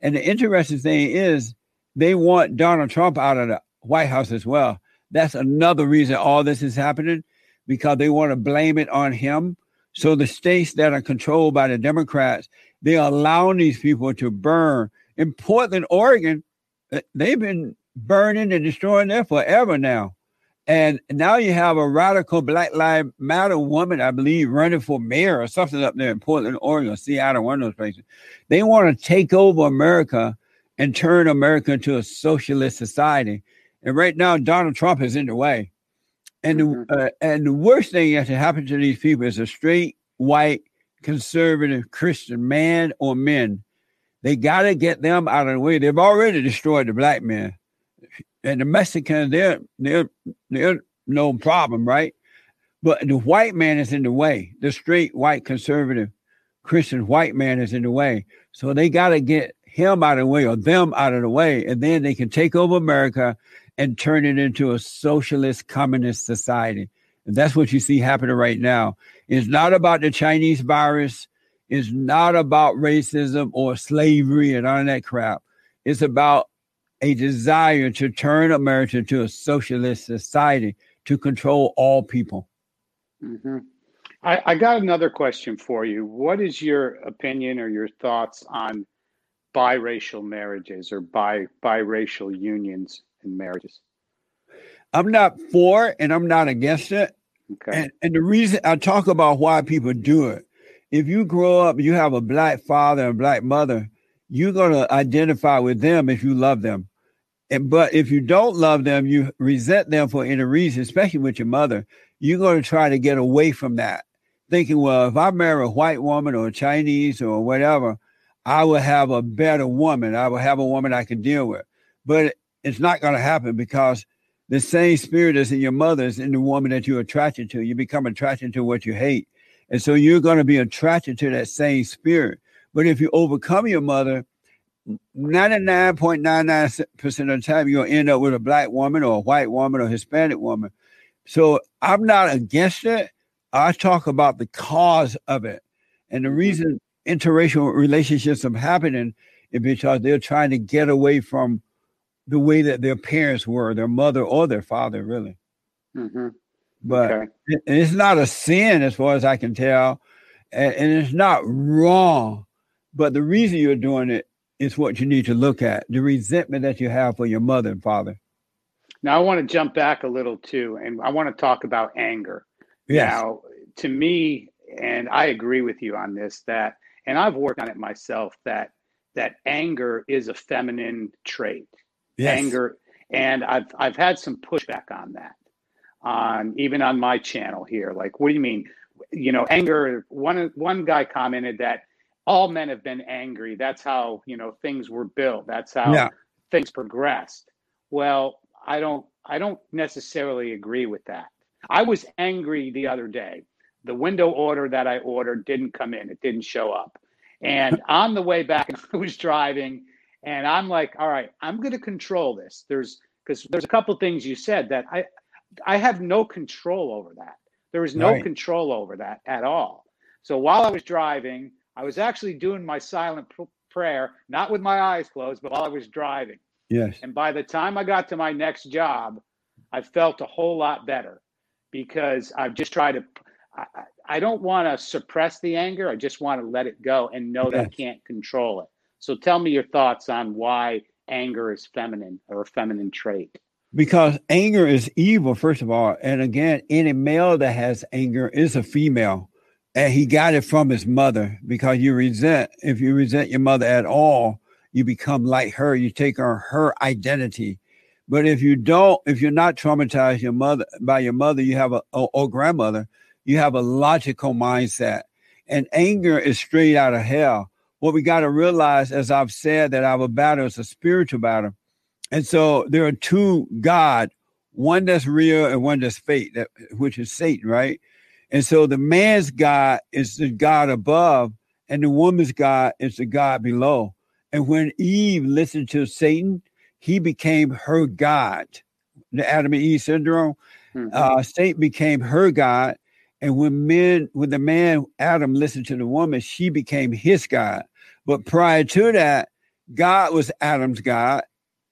And the interesting thing is, they want Donald Trump out of the White House as well. That's another reason all this is happening because they want to blame it on him. So the states that are controlled by the Democrats, they're allowing these people to burn. In Portland, Oregon, eh, they've been burning and destroying there forever now. And now you have a radical Black Lives Matter woman, I believe, running for mayor or something up there in Portland, Oregon, Seattle, one of those places. They want to take over America and turn America into a socialist society. And right now, Donald Trump is in the way. And mm-hmm. the, uh, and the worst thing that can happen to these people is a straight, white, conservative Christian man or men. They got to get them out of the way. They've already destroyed the black man. And the Mexicans, they're, they're, they're no problem, right? But the white man is in the way. The straight, white, conservative Christian white man is in the way. So they got to get him out of the way or them out of the way. And then they can take over America and turn it into a socialist communist society. And that's what you see happening right now. It's not about the Chinese virus. It's not about racism or slavery and all that crap. It's about a desire to turn America into a socialist society to control all people. Mm-hmm. I, I got another question for you. What is your opinion or your thoughts on biracial marriages or bi biracial unions? and marriages? I'm not for and I'm not against it. Okay. And, and the reason I talk about why people do it, if you grow up, you have a black father and black mother, you're going to identify with them if you love them. And, but if you don't love them, you resent them for any reason, especially with your mother, you're going to try to get away from that. Thinking, well, if I marry a white woman or a Chinese or whatever, I will have a better woman. I will have a woman I can deal with. But it's not going to happen because the same spirit that's in your mother is in the woman that you're attracted to. You become attracted to what you hate. And so you're going to be attracted to that same spirit. But if you overcome your mother, 99.99% of the time, you'll end up with a black woman or a white woman or Hispanic woman. So I'm not against it. I talk about the cause of it. And the reason interracial relationships are happening is because they're trying to get away from the way that their parents were, their mother or their father, really. Mm-hmm. But okay. it, it's not a sin, as far as I can tell, and, and it's not wrong. But the reason you're doing it is what you need to look at the resentment that you have for your mother and father. Now, I want to jump back a little too, and I want to talk about anger Yes. Now, to me, and I agree with you on this, that, and I've worked on it myself, that that anger is a feminine trait. Yes. Anger, and I've I've had some pushback on that, on even on my channel here. Like, what do you mean? You know, anger. One one guy commented that all men have been angry. That's how you know things were built. That's how yeah. things progressed. Well, I don't I don't necessarily agree with that. I was angry the other day. The window order that I ordered didn't come in. It didn't show up. And on the way back, I was driving, and I'm like, all right, I'm going to control this. There's because there's a couple things you said that I I have no control over that. There was no right. control over that at all. So while I was driving, I was actually doing my silent pr- prayer, not with my eyes closed, but while I was driving. Yes. And by the time I got to my next job, I felt a whole lot better because I've just tried to. I, I don't want to suppress the anger. I just want to let it go and know yes. that I can't control it. So tell me your thoughts on why anger is feminine or a feminine trait. Because anger is evil, first of all. And again, any male that has anger is a female. And he got it from his mother because you resent, if you resent your mother at all, you become like her. You take on her identity. But if you don't, if you're not traumatized your mother by your mother, you have a or, grandmother, you have a logical mindset. And anger is straight out of hell. What we got to realize, as I've said, that our battle is a spiritual battle. And so there are two God, one that's real and one that's fake, that, which is Satan, right? And so the man's God is the God above, and the woman's God is the God below. And when Eve listened to Satan, he became her God. The Adam and Eve syndrome. Mm-hmm. Uh, Satan became her God. And when men, when the man Adam listened to the woman, she became his God. But prior to that, God was Adam's God.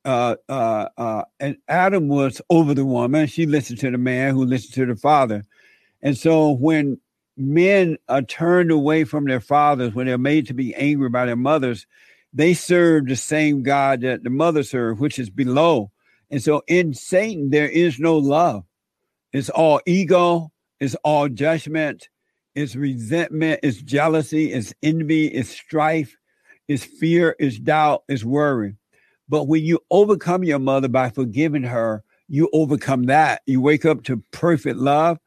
Uh, uh, uh, and Adam was over the woman. She listened to the man who listened to the father. And so when men are turned away from their fathers, when they're made to be angry by their mothers, they serve the same God that the mother served, which is below. And so in Satan, there is no love. It's all ego, it's all judgment, it's resentment, it's jealousy, it's envy, it's strife, it's fear, it's doubt, it's worry. But when you overcome your mother by forgiving her, you overcome that. You wake up to perfect love.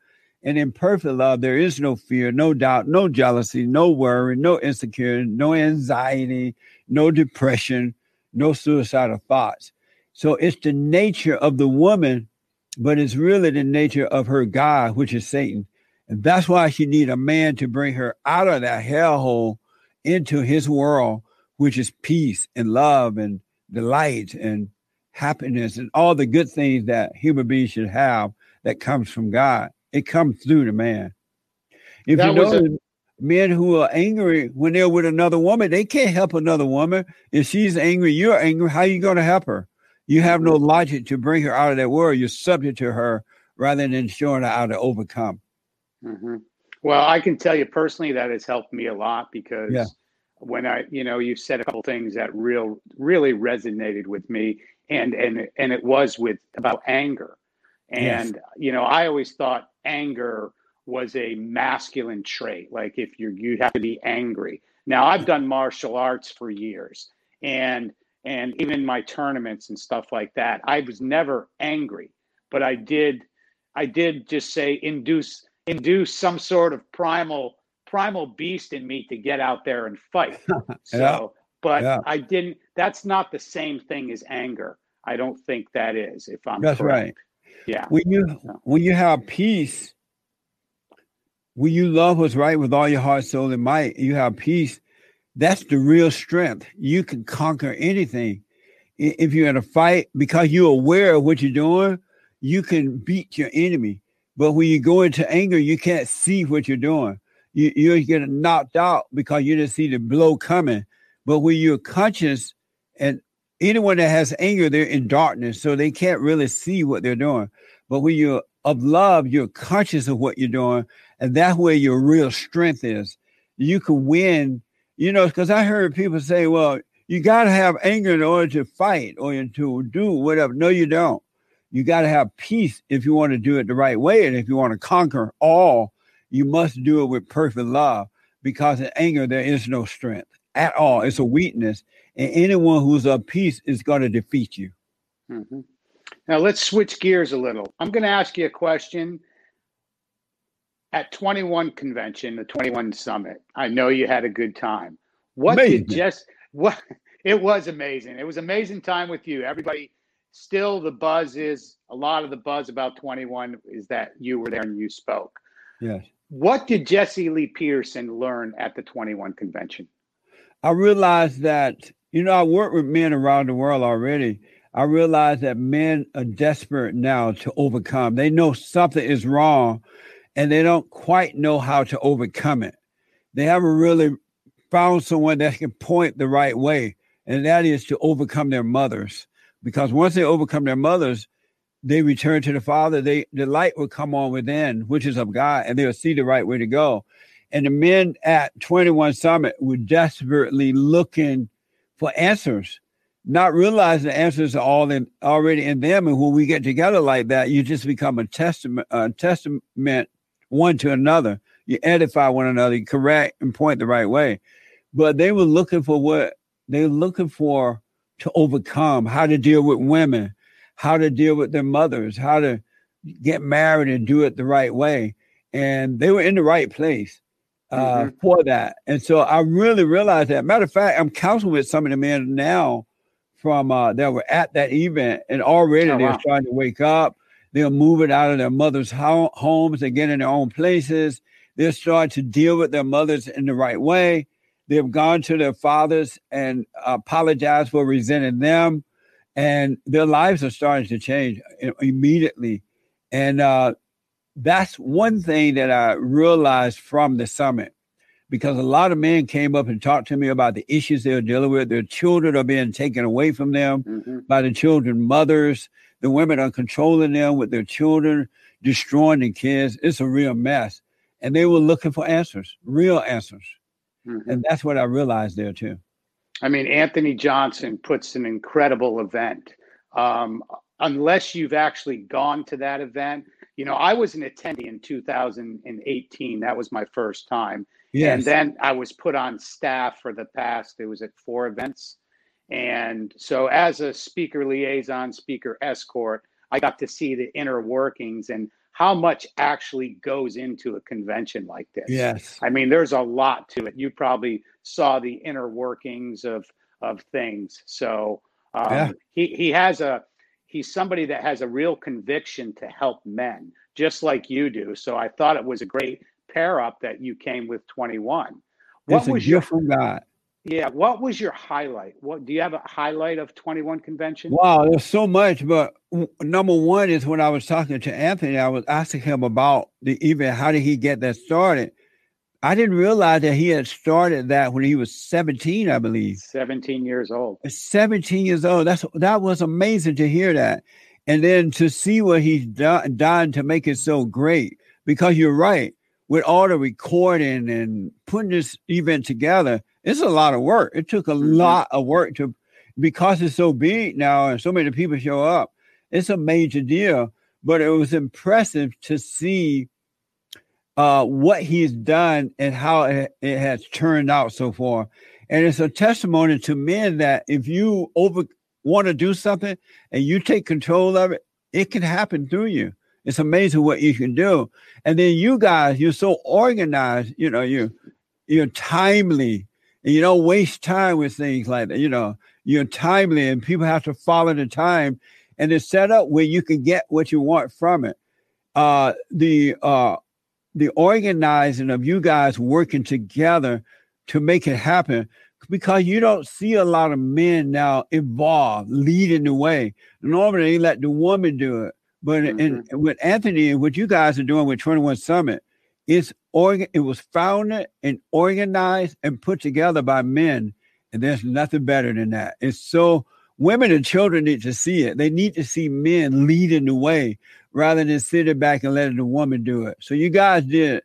And in perfect love, there is no fear, no doubt, no jealousy, no worry, no insecurity, no anxiety, no depression, no suicidal thoughts. So it's the nature of the woman, but it's really the nature of her God, which is Satan. And that's why she need a man to bring her out of that hellhole into his world, which is peace and love and delight and happiness and all the good things that human beings should have that comes from God. It comes through the man. If that you know a- men who are angry when they're with another woman, they can't help another woman. If she's angry, you're angry. How are you going to help her? You have no logic to bring her out of that world. You're subject to her rather than showing her how to overcome. Mm-hmm. Well, I can tell you personally that has helped me a lot because yeah. When I, you know, you said a couple things that real really resonated with me, and and and it was with about anger, and yes. you know, I always thought anger was a masculine trait. Like if you're you have to be angry. Now I've done martial arts for years, and and even my tournaments and stuff like that, I was never angry, but I did I did just say induce induce some sort of primal primal beast in me to get out there and fight. So, yeah. but yeah. I didn't. That's not the same thing as anger. I don't think that is. If I'm that's correct. right. Yeah. When you when you have peace, when you love what's right with all your heart, soul, and might, you have peace. That's the real strength. You can conquer anything. If you're in a fight, because you're aware of what you're doing, you can beat your enemy. But when you go into anger, you can't see what you're doing. You, you get knocked out because you didn't see the blow coming. But when you're conscious, and anyone that has anger, they're in darkness, so they can't really see what they're doing. But when you're of love, you're conscious of what you're doing, and that's where your real strength is. You can win, you know, because I heard people say, well, you got to have anger in order to fight or to do whatever. No, you don't. You got to have peace if you want to do it the right way. And if you want to conquer all, you must do it with perfect love because in anger, there is no strength at all. It's a weakness. And anyone who's of peace is going to defeat you. Mm-hmm. Now, let's switch gears a little. I'm going to ask you a question. At 21 convention, the 21 summit, I know you had a good time. What amazing. did just what it was amazing. It was amazing time with you. Everybody still the buzz is a lot of the buzz about 21 is that you were there and you spoke. Yes. What did Jesse Lee Peterson learn at the 21 convention? I realized that, you know, I work with men around the world already. I realized that men are desperate now to overcome. They know something is wrong and they don't quite know how to overcome it. They haven't really found someone that can point the right way, and that is to overcome their mothers. Because once they overcome their mothers, they return to the Father. They the light will come on within, which is of God, and they'll see the right way to go. And the men at 21 Summit were desperately looking for answers, not realizing the answers are all in already in them. And when we get together like that, you just become a testament, a testament one to another. You edify one another, you correct and point the right way. But they were looking for what they were looking for to overcome, how to deal with women, how to deal with their mothers, how to get married and do it the right way. And they were in the right place uh, mm-hmm. for that. And so I really realized that. Matter of fact, I'm counseling with some of the men now from uh, that were at that event, and already oh, they're wow. starting to wake up. They're moving out of their mother's ho- homes. They're getting their own places. They're starting to deal with their mothers in the right way. They've gone to their fathers and apologized for resenting them, and their lives are starting to change immediately. And uh, that's one thing that I realized from the summit because a lot of men came up and talked to me about the issues they're dealing with. Their children are being taken away from them mm-hmm. by the children mothers. The women are controlling them with their children, destroying the kids. It's a real mess. And they were looking for answers, real answers. Mm-hmm. And that's what I realized there too. I mean, Anthony Johnson puts an incredible event. Um, unless you've actually gone to that event, you know, I was an attendee in 2018. That was my first time. Yes. And then I was put on staff for the past, it was at four events. And so, as a speaker liaison, speaker escort, I got to see the inner workings. And how much actually goes into a convention like this. Yes. I mean, there's a lot to it. You probably saw the inner workings of of things. So um, yeah. he he has a he's somebody that has a real conviction to help men, just like you do. So I thought it was a great pair up that you came with 21. What it's was your from God? Yeah. What was your highlight? What do you have a highlight of 21 convention? Wow, there's so much, but number one is when I was talking to Anthony, I was asking him about the event. How did he get that started? I didn't realize that he had started that when he was 17, I believe. 17 years old. 17 years old. That's that was amazing to hear that. And then to see what he's done, done to make it so great. Because you're right, with all the recording and putting this event together, it's a lot of work. It took a mm-hmm. lot of work to because it's so big now and so many people show up. It's a major deal, but it was impressive to see uh, what he's done and how it, it has turned out so far. And it's a testimony to men that if you over want to do something and you take control of it, it can happen through you. It's amazing what you can do. And then you guys, you're so organized, you know, you you're timely and you don't waste time with things like that. You know, you're timely and people have to follow the time and it's set up where you can get what you want from it. Uh, the uh, the organizing of you guys working together to make it happen because you don't see a lot of men now involved leading the way. Normally they let the woman do it. But mm-hmm. in, with Anthony and what you guys are doing with 21 Summit, it's organ. It was founded and organized and put together by men, and there's nothing better than that. It's so women and children need to see it. They need to see men leading the way rather than sitting back and letting the woman do it. So you guys did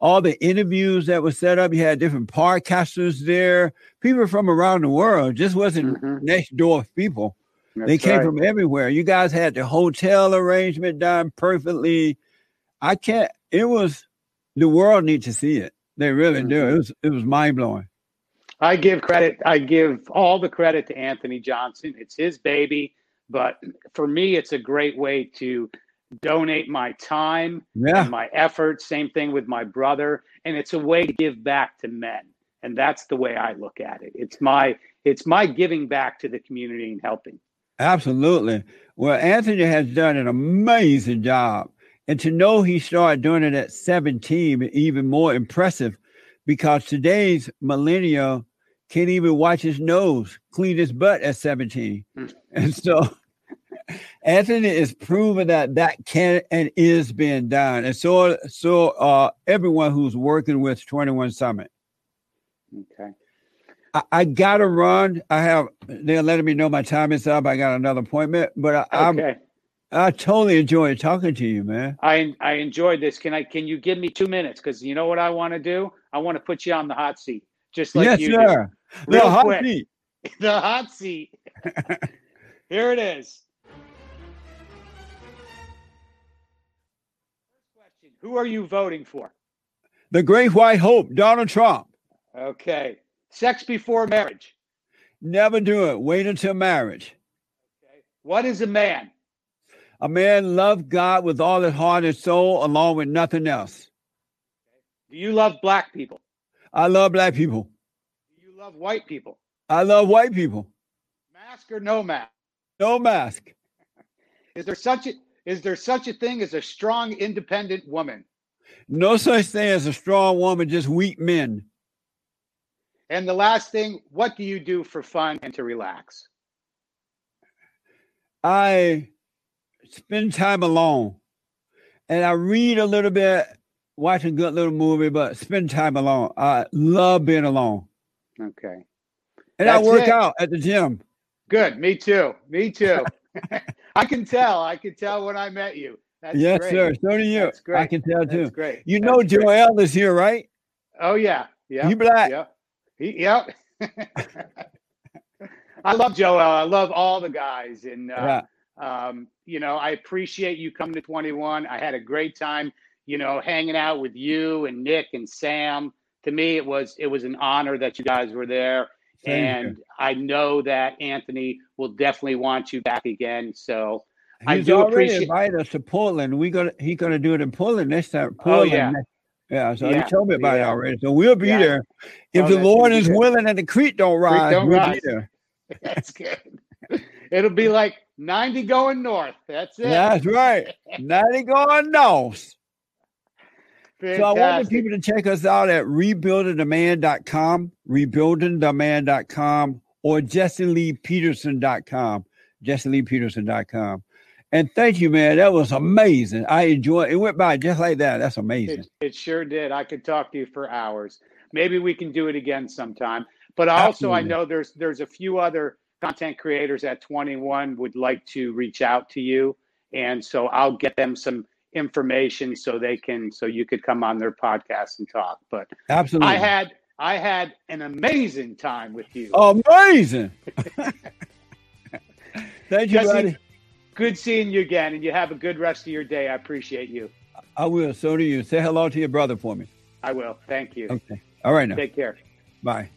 all the interviews that were set up. You had different podcasters there, people from around the world. Just wasn't mm-hmm. next door people. That's they came right. from everywhere. You guys had the hotel arrangement done perfectly. I can't. It was the world needs to see it. They really mm-hmm. do. It was it was mind blowing. I give credit. I give all the credit to Anthony Johnson. It's his baby, but for me, it's a great way to donate my time yeah. and my effort. Same thing with my brother, and it's a way to give back to men. And that's the way I look at it. It's my it's my giving back to the community and helping. Absolutely. Well, Anthony has done an amazing job. And to know he started doing it at 17, even more impressive because today's millennial can't even watch his nose, clean his butt at 17. Hmm. and so Anthony is proving that that can and is being done. And so, so uh, everyone who's working with 21 Summit. Okay. I, I got to run. I have, they're letting me know my time is up. I got another appointment, but I, okay. I'm, I totally enjoyed talking to you, man. I I enjoyed this. Can I? Can you give me two minutes? Because you know what I want to do. I want to put you on the hot seat, just like yes, you sir. Do. The hot quick. seat. the hot seat. Here it is. Question: Who are you voting for? The Great White Hope, Donald Trump. Okay. Sex before marriage. Never do it. Wait until marriage. Okay. What is a man? A man love God with all his heart and soul, along with nothing else. Do you love black people? I love black people. Do you love white people? I love white people. Mask or no mask? No mask. Is there such a is there such a thing as a strong, independent woman? No such thing as a strong woman, just weak men. And the last thing, what do you do for fun and to relax? I spend time alone. And I read a little bit, watch a good little movie, but spend time alone. I love being alone. Okay. And That's I work it. out at the gym. Good. Me too. Me too. I can tell. I can tell when I met you. That's yes, great. sir. So do you. That's great. I can tell too. That's great. You know That's Joel great. is here, right? Oh yeah. Yeah. You black. Yeah. He, yep. I love Joel. I love all the guys, and uh, yeah. Um, you know, I appreciate you coming to 21. I had a great time, you know, hanging out with you and Nick and Sam. To me, it was it was an honor that you guys were there. Thank and you. I know that Anthony will definitely want you back again. So He's I do appreciate invited us to Portland. We gonna he's gonna do it in Portland next time. Oh, Portland. Oh, yeah. Yeah, so yeah. he told me about yeah. it already. So we'll be yeah. there. If oh, the Lord is willing and the creek don't rise, creek don't we'll rise. be there. That's good. It'll be like 90 going north. That's it. That's right. 90 going north. Fantastic. So I want people to check us out at rebuildingtheman.com, rebuildingtheman.com, or jesseleepeterson.com, jesseleepeterson.com. And thank you, man. That was amazing. I enjoyed it. went by just like that. That's amazing. It, it, sure did. I could talk to you for hours. Maybe we can do it again sometime. But also Absolutely. I know there's there's a few other content creators at 21 would like to reach out to you. And so I'll get them some information so they can, so you could come on their podcast and talk. But absolutely, I had, I had an amazing time with you. Amazing. Thank you, Jesse, buddy. Good seeing you again, and you have a good rest of your day. I appreciate you. I will. So do you. Say hello to your brother for me. I will. Thank you. Okay. All right now. Take care. Bye.